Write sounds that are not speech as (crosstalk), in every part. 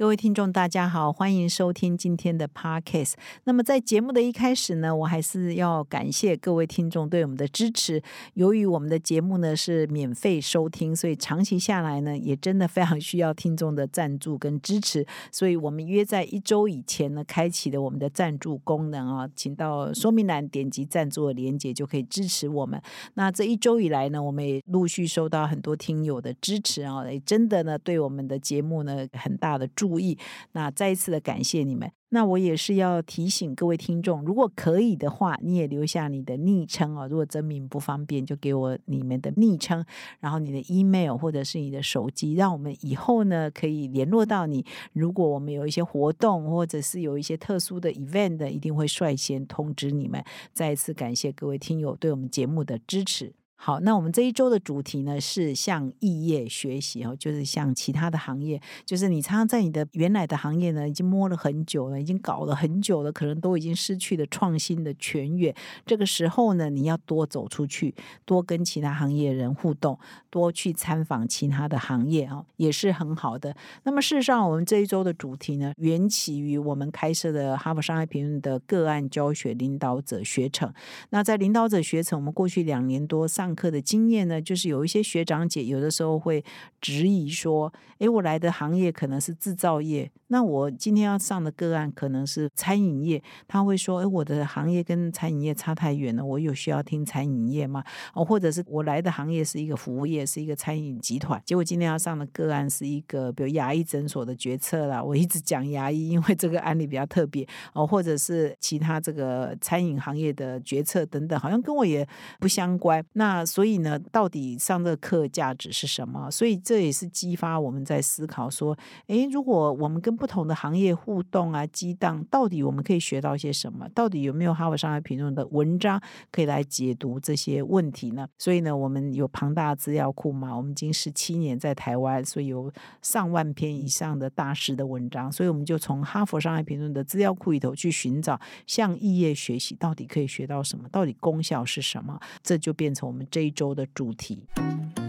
各位听众，大家好，欢迎收听今天的 Podcast。那么在节目的一开始呢，我还是要感谢各位听众对我们的支持。由于我们的节目呢是免费收听，所以长期下来呢，也真的非常需要听众的赞助跟支持。所以我们约在一周以前呢，开启了我们的赞助功能啊，请到说明栏点击赞助的连接，就可以支持我们。那这一周以来呢，我们也陆续收到很多听友的支持啊，也真的呢，对我们的节目呢很大的助。注意，那再一次的感谢你们。那我也是要提醒各位听众，如果可以的话，你也留下你的昵称哦。如果真名不方便，就给我你们的昵称，然后你的 email 或者是你的手机，让我们以后呢可以联络到你。如果我们有一些活动，或者是有一些特殊的 event，一定会率先通知你们。再一次感谢各位听友对我们节目的支持。好，那我们这一周的主题呢是向异业学习哦，就是向其他的行业，就是你常常在你的原来的行业呢已经摸了很久了，已经搞了很久了，可能都已经失去了创新的泉源。这个时候呢，你要多走出去，多跟其他行业人互动，多去参访其他的行业啊，也是很好的。那么事实上，我们这一周的主题呢，缘起于我们开设的哈佛商业评论的个案教学领导者学程。那在领导者学程，我们过去两年多上。课的经验呢，就是有一些学长姐有的时候会质疑说：“诶，我来的行业可能是制造业，那我今天要上的个案可能是餐饮业。”他会说：“诶，我的行业跟餐饮业差太远了，我有需要听餐饮业吗？哦，或者是我来的行业是一个服务业，是一个餐饮集团，结果今天要上的个案是一个比如牙医诊所的决策啦。我一直讲牙医，因为这个案例比较特别哦，或者是其他这个餐饮行业的决策等等，好像跟我也不相关。那所以呢，到底上这课价值是什么？所以这也是激发我们在思考说，诶，如果我们跟不同的行业互动啊，激荡，到底我们可以学到些什么？到底有没有哈佛商业评论的文章可以来解读这些问题呢？所以呢，我们有庞大的资料库嘛，我们已经十七年在台湾，所以有上万篇以上的大师的文章，所以我们就从哈佛商业评论的资料库里头去寻找，向异业学习，到底可以学到什么？到底功效是什么？这就变成我们。这一周的主题，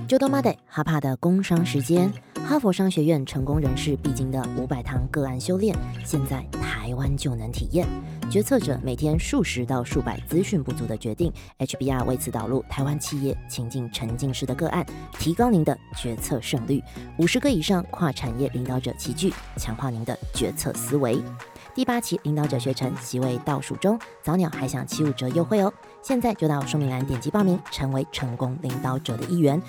周多妈的哈帕的工商时间，哈佛商学院成功人士必经的五百堂个案修炼，现在台湾就能体验。决策者每天数十到数百资讯不足的决定，HBR 为此导入台湾企业情境沉浸式的个案，提高您的决策胜率。五十个以上跨产业领导者齐聚，强化您的决策思维。第八期领导者学程席位倒数中，早鸟还享七五折优惠哦！现在就到说明栏点击报名，成为成功领导者的一员。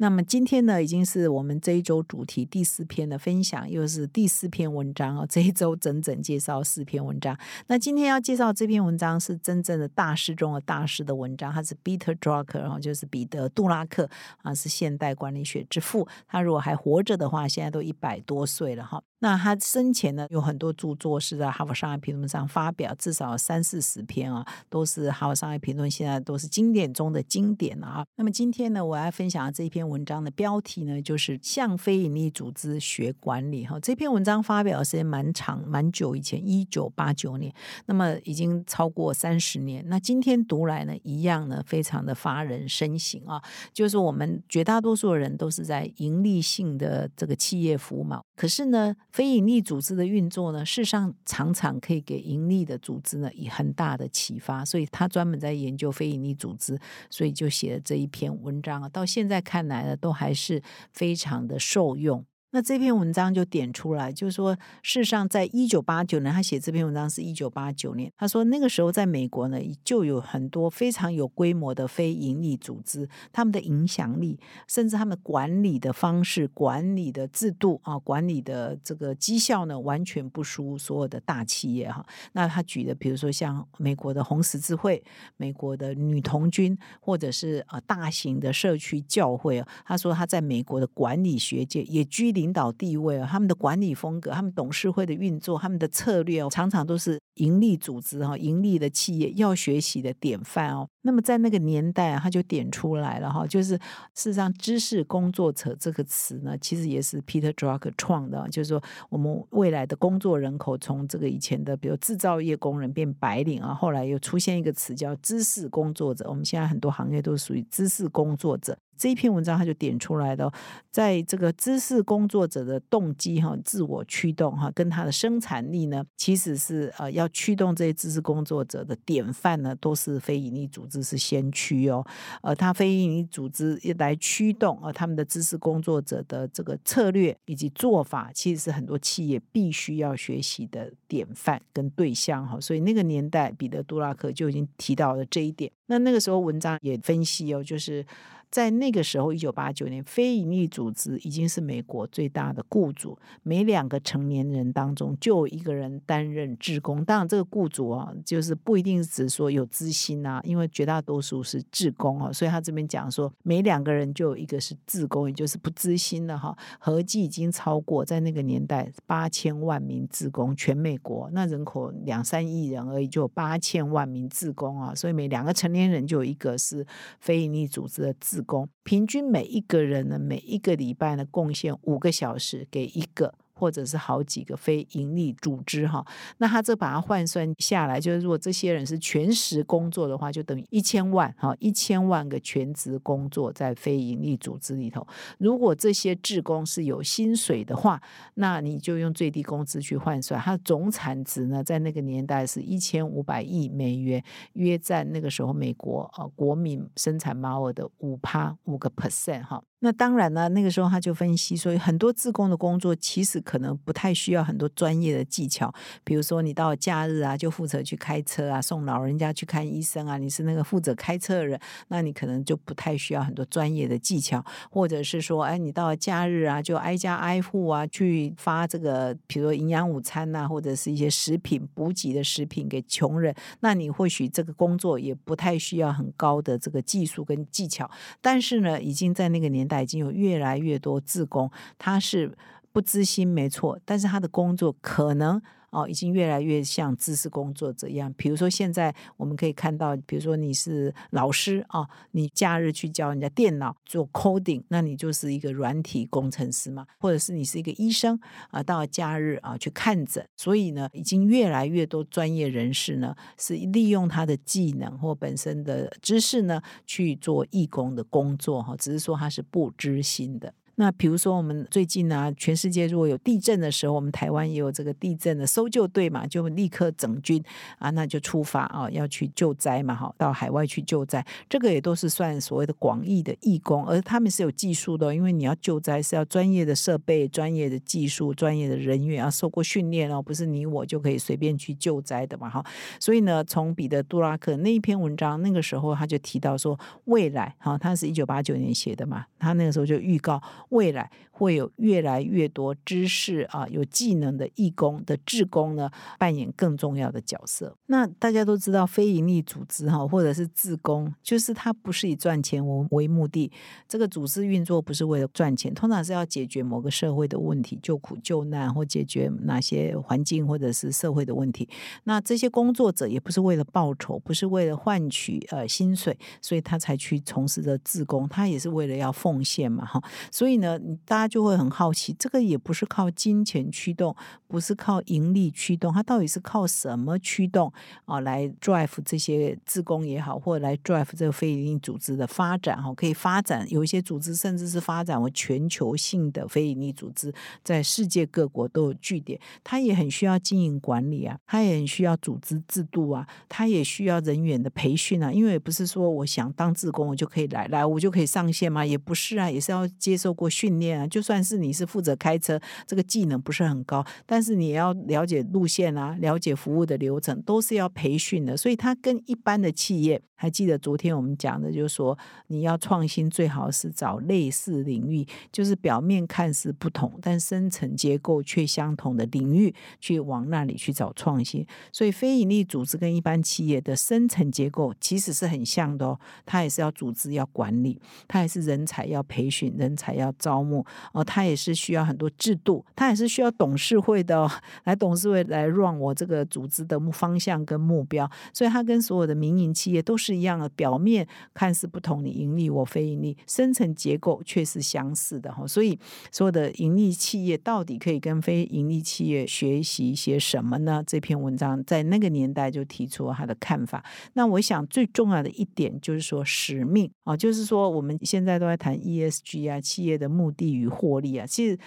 那么今天呢，已经是我们这一周主题第四篇的分享，又是第四篇文章哦。这一周整整介绍四篇文章。那今天要介绍这篇文章是真正的大师中的大师的文章，他是 Peter Drucker，然后就是彼得·杜拉克啊，是现代管理学之父。他如果还活着的话，现在都一百多岁了哈。那他生前呢，有很多著作是在《哈佛商业评论》上发表，至少三四十篇啊，都是《哈佛商业评论》现在都是经典中的经典啊。那么今天呢，我要分享的这一篇文章的标题呢，就是向非营利组织学管理哈。这篇文章发表的时间蛮长，蛮久以前，一九八九年，那么已经超过三十年。那今天读来呢，一样呢，非常的发人深省啊。就是我们绝大多数人都是在盈利性的这个企业服务嘛，可是呢。非营利组织的运作呢，事实上常常可以给盈利的组织呢以很大的启发，所以他专门在研究非盈利组织，所以就写了这一篇文章啊。到现在看来呢，都还是非常的受用。那这篇文章就点出来，就是说，事实上，在一九八九年，他写这篇文章是一九八九年。他说，那个时候在美国呢，就有很多非常有规模的非营利组织，他们的影响力，甚至他们管理的方式、管理的制度啊、管理的这个绩效呢，完全不输所有的大企业哈。那他举的，比如说像美国的红十字会、美国的女童军，或者是呃大型的社区教会啊，他说他在美国的管理学界也居。领导地位啊，他们的管理风格、他们董事会的运作、他们的策略哦，常常都是盈利组织哈、盈利的企业要学习的典范哦。那么在那个年代啊，他就点出来了哈，就是事实上“知识工作者”这个词呢，其实也是 Peter Drucker 创的，就是说我们未来的工作人口从这个以前的比如制造业工人变白领啊，后来又出现一个词叫“知识工作者”，我们现在很多行业都属于知识工作者。这一篇文章他就点出来的，在这个知识工作者的动机哈，自我驱动哈，跟他的生产力呢，其实是呃要驱动这些知识工作者的典范呢，都是非营利组织是先驱哦，呃，他非营利组织来驱动呃他们的知识工作者的这个策略以及做法，其实是很多企业必须要学习的典范跟对象哈，所以那个年代彼得杜拉克就已经提到了这一点。那那个时候文章也分析哦，就是。在那个时候，一九八九年，非营利组织已经是美国最大的雇主。每两个成年人当中，就有一个人担任职工。当然，这个雇主啊，就是不一定只说有资薪啊，因为绝大多数是职工啊。所以他这边讲说，每两个人就有一个是职工，也就是不资薪的哈。合计已经超过在那个年代八千万名职工，全美国那人口两三亿人而已，就有八千万名职工啊。所以每两个成年人就有一个是非营利组织的职工平均每一个人呢，每一个礼拜呢，贡献五个小时给一个。或者是好几个非盈利组织哈，那他这把它换算下来，就是如果这些人是全时工作的话，就等于一千万哈，一千万个全职工作在非盈利组织里头。如果这些职工是有薪水的话，那你就用最低工资去换算，它总产值呢，在那个年代是一千五百亿美元，约占那个时候美国啊国民生产毛额的五趴五个 percent 哈。那当然呢，那个时候他就分析说，很多自工的工作其实可能不太需要很多专业的技巧，比如说你到假日啊，就负责去开车啊，送老人家去看医生啊，你是那个负责开车的人，那你可能就不太需要很多专业的技巧，或者是说，哎，你到假日啊，就挨家挨户啊去发这个，比如说营养午餐呐，或者是一些食品补给的食品给穷人，那你或许这个工作也不太需要很高的这个技术跟技巧，但是呢，已经在那个年。代已经有越来越多自工，他是不知心没错，但是他的工作可能。哦，已经越来越像知识工作者一样。比如说，现在我们可以看到，比如说你是老师啊，你假日去教人家电脑做 coding，那你就是一个软体工程师嘛。或者是你是一个医生啊，到假日啊去看诊。所以呢，已经越来越多专业人士呢，是利用他的技能或本身的知识呢去做义工的工作哈。只是说他是不知心的。那比如说，我们最近呢，全世界如果有地震的时候，我们台湾也有这个地震的搜救队嘛，就立刻整军啊，那就出发啊，要去救灾嘛，哈，到海外去救灾，这个也都是算所谓的广义的义工，而他们是有技术的，因为你要救灾是要专业的设备、专业的技术、专业的人员要受过训练哦，不是你我就可以随便去救灾的嘛，哈。所以呢，从彼得·杜拉克那一篇文章，那个时候他就提到说，未来哈，他是一九八九年写的嘛，他那个时候就预告。未来会有越来越多知识啊、有技能的义工的志工呢，扮演更重要的角色。那大家都知道，非营利组织哈，或者是自工，就是它不是以赚钱为为目的。这个组织运作不是为了赚钱，通常是要解决某个社会的问题，救苦救难或解决哪些环境或者是社会的问题。那这些工作者也不是为了报酬，不是为了换取呃薪水，所以他才去从事的自工，他也是为了要奉献嘛哈。所以呢。大家就会很好奇，这个也不是靠金钱驱动，不是靠盈利驱动，它到底是靠什么驱动啊？来 drive 这些自工也好，或者来 drive 这个非营利组织的发展哈？可以发展有一些组织，甚至是发展为全球性的非营利组织，在世界各国都有据点。它也很需要经营管理啊，它也很需要组织制度啊，它也需要人员的培训啊。因为不是说我想当自工我就可以来，来我就可以上线吗？也不是啊，也是要接受过训。练啊，就算是你是负责开车，这个技能不是很高，但是你要了解路线啊，了解服务的流程，都是要培训的。所以它跟一般的企业还记得昨天我们讲的，就是说你要创新，最好是找类似领域，就是表面看似不同，但深层结构却相同的领域，去往那里去找创新。所以，非营利组织跟一般企业的深层结构其实是很像的哦。它也是要组织、要管理，它也是人才要培训、人才要招募哦，它也是需要很多制度，它也是需要董事会的哦 (laughs) 来董事会来 run 我这个组织的方向跟目标。所以，它跟所有的民营企业都是。是一样的，表面看似不同，你盈利我非盈利，深层结构却是相似的哈。所以，所有的盈利企业到底可以跟非盈利企业学习一些什么呢？这篇文章在那个年代就提出了他的看法。那我想最重要的一点就是说使命啊，就是说我们现在都在谈 ESG 啊，企业的目的与获利啊，其实。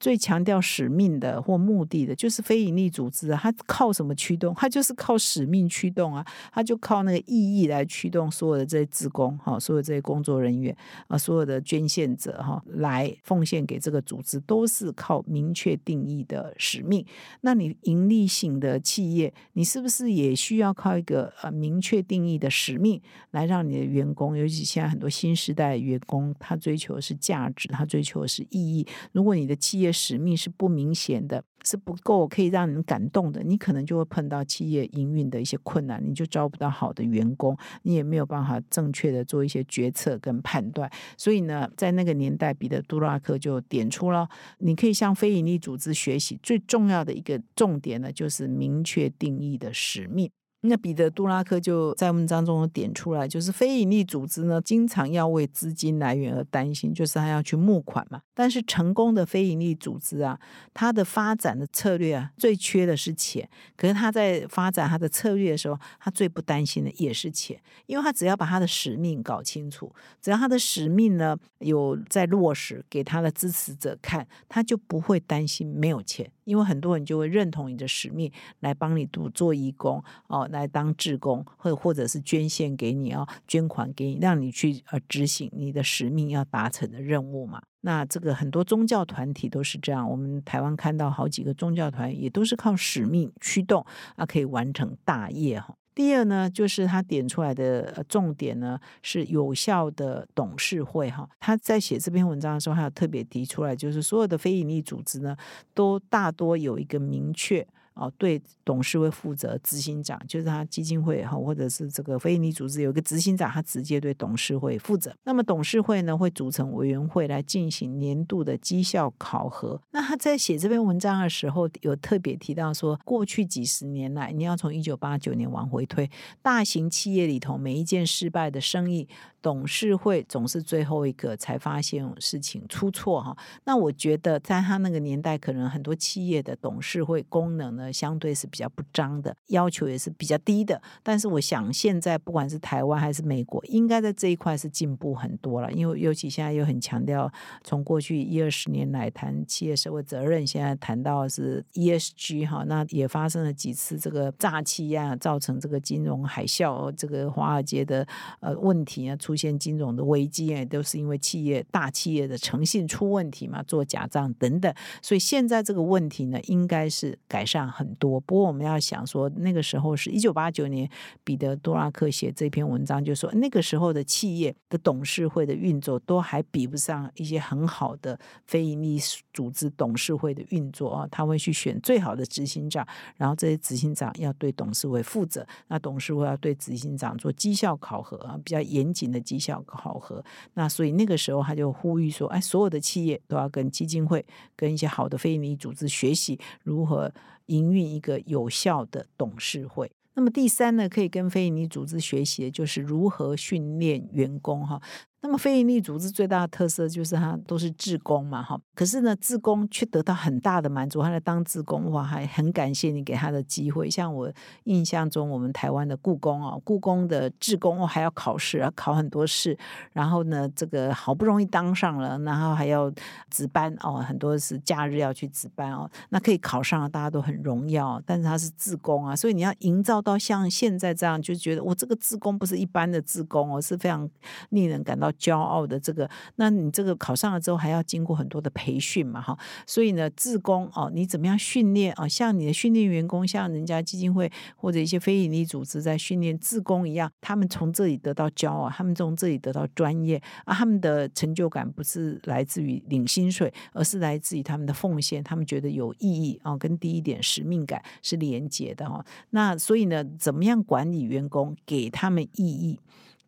最强调使命的或目的的，就是非营利组织啊。它靠什么驱动？它就是靠使命驱动啊。它就靠那个意义来驱动所有的这些职工哈，所有这些工作人员啊，所有的捐献者哈，来奉献给这个组织，都是靠明确定义的使命。那你盈利型的企业，你是不是也需要靠一个呃明确定义的使命，来让你的员工，尤其现在很多新时代的员工，他追求的是价值，他追求的是意义。如果你的企业，使命是不明显的，是不够可以让人感动的，你可能就会碰到企业营运的一些困难，你就招不到好的员工，你也没有办法正确的做一些决策跟判断。所以呢，在那个年代，彼得·杜拉克就点出了，你可以向非营利组织学习最重要的一个重点呢，就是明确定义的使命。那彼得·杜拉克就在文章中点出来，就是非营利组织呢，经常要为资金来源而担心，就是他要去募款嘛。但是成功的非营利组织啊，它的发展的策略啊，最缺的是钱。可是他在发展他的策略的时候，他最不担心的也是钱，因为他只要把他的使命搞清楚，只要他的使命呢有在落实给他的支持者看，他就不会担心没有钱。因为很多人就会认同你的使命，来帮你做做义工哦，来当志工，或或者是捐献给你哦，捐款给你，让你去呃执行你的使命要达成的任务嘛。那这个很多宗教团体都是这样，我们台湾看到好几个宗教团也都是靠使命驱动啊，可以完成大业哈。第二呢，就是他点出来的重点呢，是有效的董事会哈。他在写这篇文章的时候，还有特别提出来，就是所有的非营利组织呢，都大多有一个明确。哦，对董事会负责，执行长就是他基金会哈，或者是这个非营利组织有一个执行长，他直接对董事会负责。那么董事会呢，会组成委员会来进行年度的绩效考核。那他在写这篇文章的时候，有特别提到说，过去几十年来，你要从一九八九年往回推，大型企业里头每一件失败的生意。董事会总是最后一个才发现事情出错哈，那我觉得在他那个年代，可能很多企业的董事会功能呢，相对是比较不彰的，要求也是比较低的。但是我想现在不管是台湾还是美国，应该在这一块是进步很多了，因为尤其现在又很强调从过去一二十年来谈企业社会责任，现在谈到是 ESG 哈，那也发生了几次这个诈欺啊，造成这个金融海啸，这个华尔街的呃问题啊。出现金融的危机，哎，都是因为企业大企业的诚信出问题嘛，做假账等等。所以现在这个问题呢，应该是改善很多。不过我们要想说，那个时候是一九八九年，彼得·多拉克写这篇文章，就说那个时候的企业的董事会的运作都还比不上一些很好的非营利组织董事会的运作啊。他会去选最好的执行长，然后这些执行长要对董事会负责，那董事会要对执行长做绩效考核啊，比较严谨的。绩效考核，那所以那个时候他就呼吁说：“哎，所有的企业都要跟基金会、跟一些好的非营利组织学习如何营运一个有效的董事会。”那么第三呢，可以跟非营利组织学习的就是如何训练员工哈。那么非营利组织最大的特色就是它都是自工嘛，哈。可是呢，自工却得到很大的满足。他来当自工，哇，还很感谢你给他的机会。像我印象中，我们台湾的故宫哦，故宫的自工哦还要考试，要考很多试。然后呢，这个好不容易当上了，然后还要值班哦，很多是假日要去值班哦。那可以考上了，大家都很荣耀。但是他是自工啊，所以你要营造到像现在这样，就觉得我这个自工不是一般的自工哦，是非常令人感到。骄傲的这个，那你这个考上了之后还要经过很多的培训嘛，哈，所以呢，自工哦，你怎么样训练啊？像你的训练员工，像人家基金会或者一些非营利组织在训练自工一样，他们从这里得到骄傲，他们从这里得到专业啊，他们的成就感不是来自于领薪水，而是来自于他们的奉献，他们觉得有意义啊，跟第一点使命感是连结的哈。那所以呢，怎么样管理员工，给他们意义？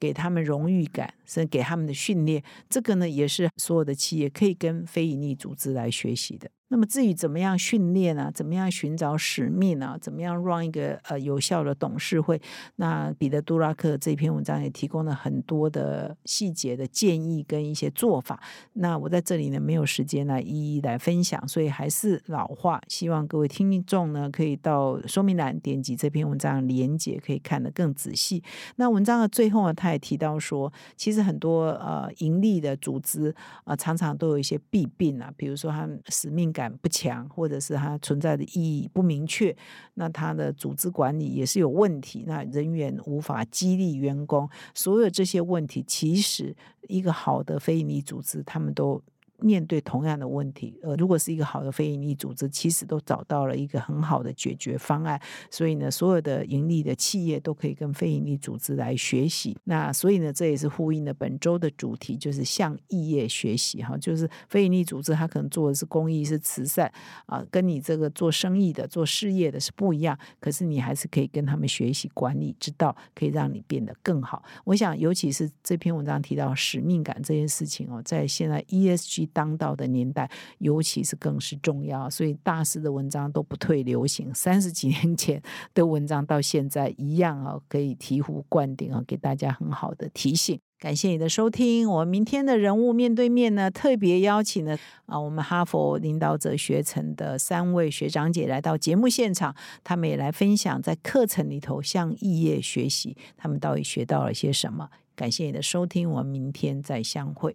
给他们荣誉感，甚至给他们的训练，这个呢也是所有的企业可以跟非营利组织来学习的。那么至于怎么样训练啊，怎么样寻找使命啊，怎么样让一个呃有效的董事会？那彼得·杜拉克这篇文章也提供了很多的细节的建议跟一些做法。那我在这里呢没有时间来一一来分享，所以还是老话，希望各位听众呢可以到说明栏点击这篇文章连接，可以看得更仔细。那文章的最后呢，他也提到说，其实很多呃盈利的组织啊，常常都有一些弊病啊，比如说他们使命感。不强，或者是它存在的意义不明确，那它的组织管理也是有问题，那人员无法激励员工，所有这些问题，其实一个好的非营利组织，他们都。面对同样的问题，呃，如果是一个好的非营利组织，其实都找到了一个很好的解决方案。所以呢，所有的盈利的企业都可以跟非营利组织来学习。那所以呢，这也是呼应了本周的主题，就是向异业学习哈。就是非营利组织，它可能做的是公益、是慈善啊，跟你这个做生意的、做事业的是不一样。可是你还是可以跟他们学习管理之道，可以让你变得更好。我想，尤其是这篇文章提到使命感这件事情哦，在现在 ESG。当道的年代，尤其是更是重要，所以大师的文章都不退流行。三十几年前的文章到现在一样啊，可以醍醐灌顶啊，给大家很好的提醒。感谢你的收听，我们明天的人物面对面呢，特别邀请了啊，我们哈佛领导者学程的三位学长姐来到节目现场，他们也来分享在课程里头向异业学习，他们到底学到了些什么。感谢你的收听，我们明天再相会。